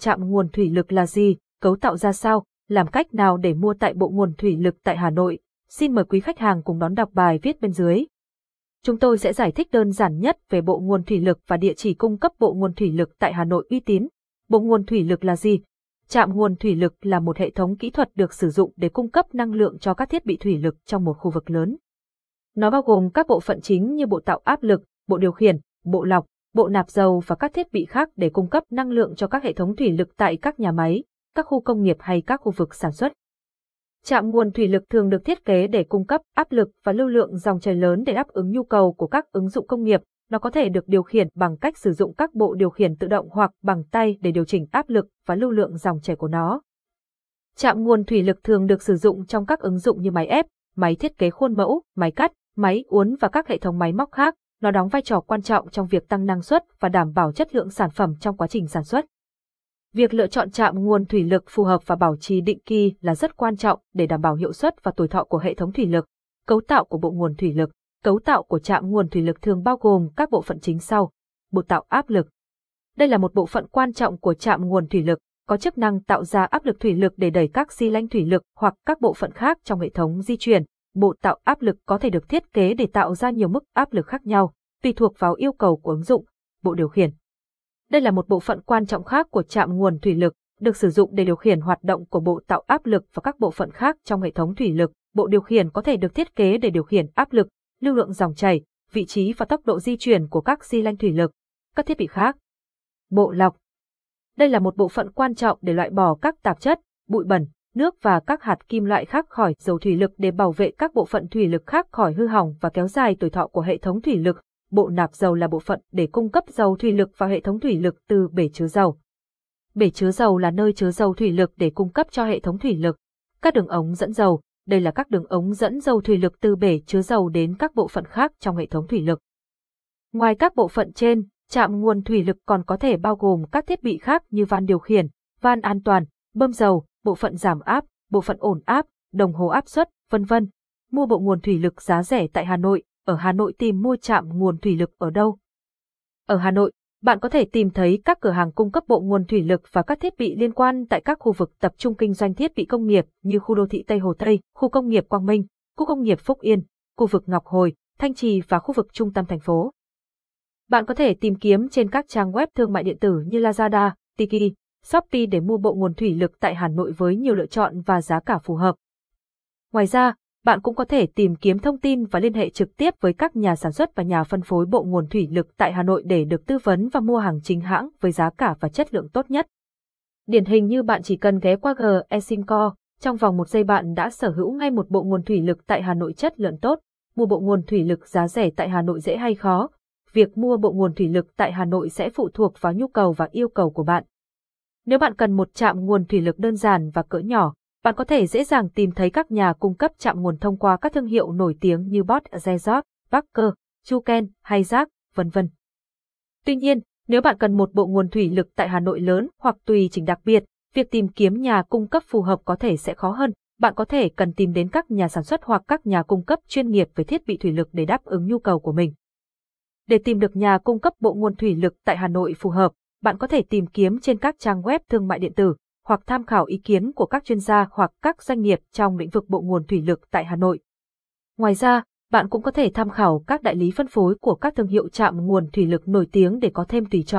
trạm nguồn thủy lực là gì, cấu tạo ra sao, làm cách nào để mua tại bộ nguồn thủy lực tại Hà Nội. Xin mời quý khách hàng cùng đón đọc bài viết bên dưới. Chúng tôi sẽ giải thích đơn giản nhất về bộ nguồn thủy lực và địa chỉ cung cấp bộ nguồn thủy lực tại Hà Nội uy tín. Bộ nguồn thủy lực là gì? Trạm nguồn thủy lực là một hệ thống kỹ thuật được sử dụng để cung cấp năng lượng cho các thiết bị thủy lực trong một khu vực lớn. Nó bao gồm các bộ phận chính như bộ tạo áp lực, bộ điều khiển, bộ lọc, bộ nạp dầu và các thiết bị khác để cung cấp năng lượng cho các hệ thống thủy lực tại các nhà máy, các khu công nghiệp hay các khu vực sản xuất. Trạm nguồn thủy lực thường được thiết kế để cung cấp áp lực và lưu lượng dòng chảy lớn để đáp ứng nhu cầu của các ứng dụng công nghiệp. Nó có thể được điều khiển bằng cách sử dụng các bộ điều khiển tự động hoặc bằng tay để điều chỉnh áp lực và lưu lượng dòng chảy của nó. Trạm nguồn thủy lực thường được sử dụng trong các ứng dụng như máy ép, máy thiết kế khuôn mẫu, máy cắt, máy uốn và các hệ thống máy móc khác. Nó đóng vai trò quan trọng trong việc tăng năng suất và đảm bảo chất lượng sản phẩm trong quá trình sản xuất. Việc lựa chọn trạm nguồn thủy lực phù hợp và bảo trì định kỳ là rất quan trọng để đảm bảo hiệu suất và tuổi thọ của hệ thống thủy lực. Cấu tạo của bộ nguồn thủy lực Cấu tạo của trạm nguồn thủy lực thường bao gồm các bộ phận chính sau. Bộ tạo áp lực. Đây là một bộ phận quan trọng của trạm nguồn thủy lực, có chức năng tạo ra áp lực thủy lực để đẩy các xi lanh thủy lực hoặc các bộ phận khác trong hệ thống di chuyển. Bộ tạo áp lực có thể được thiết kế để tạo ra nhiều mức áp lực khác nhau, tùy thuộc vào yêu cầu của ứng dụng. Bộ điều khiển đây là một bộ phận quan trọng khác của trạm nguồn thủy lực, được sử dụng để điều khiển hoạt động của bộ tạo áp lực và các bộ phận khác trong hệ thống thủy lực. Bộ điều khiển có thể được thiết kế để điều khiển áp lực, lưu lượng dòng chảy, vị trí và tốc độ di chuyển của các xi lanh thủy lực, các thiết bị khác. Bộ lọc Đây là một bộ phận quan trọng để loại bỏ các tạp chất, bụi bẩn, nước và các hạt kim loại khác khỏi dầu thủy lực để bảo vệ các bộ phận thủy lực khác khỏi hư hỏng và kéo dài tuổi thọ của hệ thống thủy lực bộ nạp dầu là bộ phận để cung cấp dầu thủy lực vào hệ thống thủy lực từ bể chứa dầu. Bể chứa dầu là nơi chứa dầu thủy lực để cung cấp cho hệ thống thủy lực. Các đường ống dẫn dầu, đây là các đường ống dẫn dầu thủy lực từ bể chứa dầu đến các bộ phận khác trong hệ thống thủy lực. Ngoài các bộ phận trên, trạm nguồn thủy lực còn có thể bao gồm các thiết bị khác như van điều khiển, van an toàn, bơm dầu, bộ phận giảm áp, bộ phận ổn áp, đồng hồ áp suất, vân vân. Mua bộ nguồn thủy lực giá rẻ tại Hà Nội, ở Hà Nội tìm mua trạm nguồn thủy lực ở đâu? Ở Hà Nội, bạn có thể tìm thấy các cửa hàng cung cấp bộ nguồn thủy lực và các thiết bị liên quan tại các khu vực tập trung kinh doanh thiết bị công nghiệp như khu đô thị Tây Hồ Tây, khu công nghiệp Quang Minh, khu công nghiệp Phúc Yên, khu vực Ngọc Hồi, Thanh Trì và khu vực trung tâm thành phố. Bạn có thể tìm kiếm trên các trang web thương mại điện tử như Lazada, Tiki, Shopee để mua bộ nguồn thủy lực tại Hà Nội với nhiều lựa chọn và giá cả phù hợp. Ngoài ra, bạn cũng có thể tìm kiếm thông tin và liên hệ trực tiếp với các nhà sản xuất và nhà phân phối bộ nguồn thủy lực tại Hà Nội để được tư vấn và mua hàng chính hãng với giá cả và chất lượng tốt nhất. Điển hình như bạn chỉ cần ghé qua GE Sinco, trong vòng một giây bạn đã sở hữu ngay một bộ nguồn thủy lực tại Hà Nội chất lượng tốt. Mua bộ nguồn thủy lực giá rẻ tại Hà Nội dễ hay khó? Việc mua bộ nguồn thủy lực tại Hà Nội sẽ phụ thuộc vào nhu cầu và yêu cầu của bạn. Nếu bạn cần một trạm nguồn thủy lực đơn giản và cỡ nhỏ, bạn có thể dễ dàng tìm thấy các nhà cung cấp chạm nguồn thông qua các thương hiệu nổi tiếng như Bot, Zezot, Parker, Chuken hay Giác, vân vân. Tuy nhiên, nếu bạn cần một bộ nguồn thủy lực tại Hà Nội lớn hoặc tùy chỉnh đặc biệt, việc tìm kiếm nhà cung cấp phù hợp có thể sẽ khó hơn. Bạn có thể cần tìm đến các nhà sản xuất hoặc các nhà cung cấp chuyên nghiệp về thiết bị thủy lực để đáp ứng nhu cầu của mình. Để tìm được nhà cung cấp bộ nguồn thủy lực tại Hà Nội phù hợp, bạn có thể tìm kiếm trên các trang web thương mại điện tử, hoặc tham khảo ý kiến của các chuyên gia hoặc các doanh nghiệp trong lĩnh vực bộ nguồn thủy lực tại Hà Nội. Ngoài ra, bạn cũng có thể tham khảo các đại lý phân phối của các thương hiệu trạm nguồn thủy lực nổi tiếng để có thêm tùy chọn.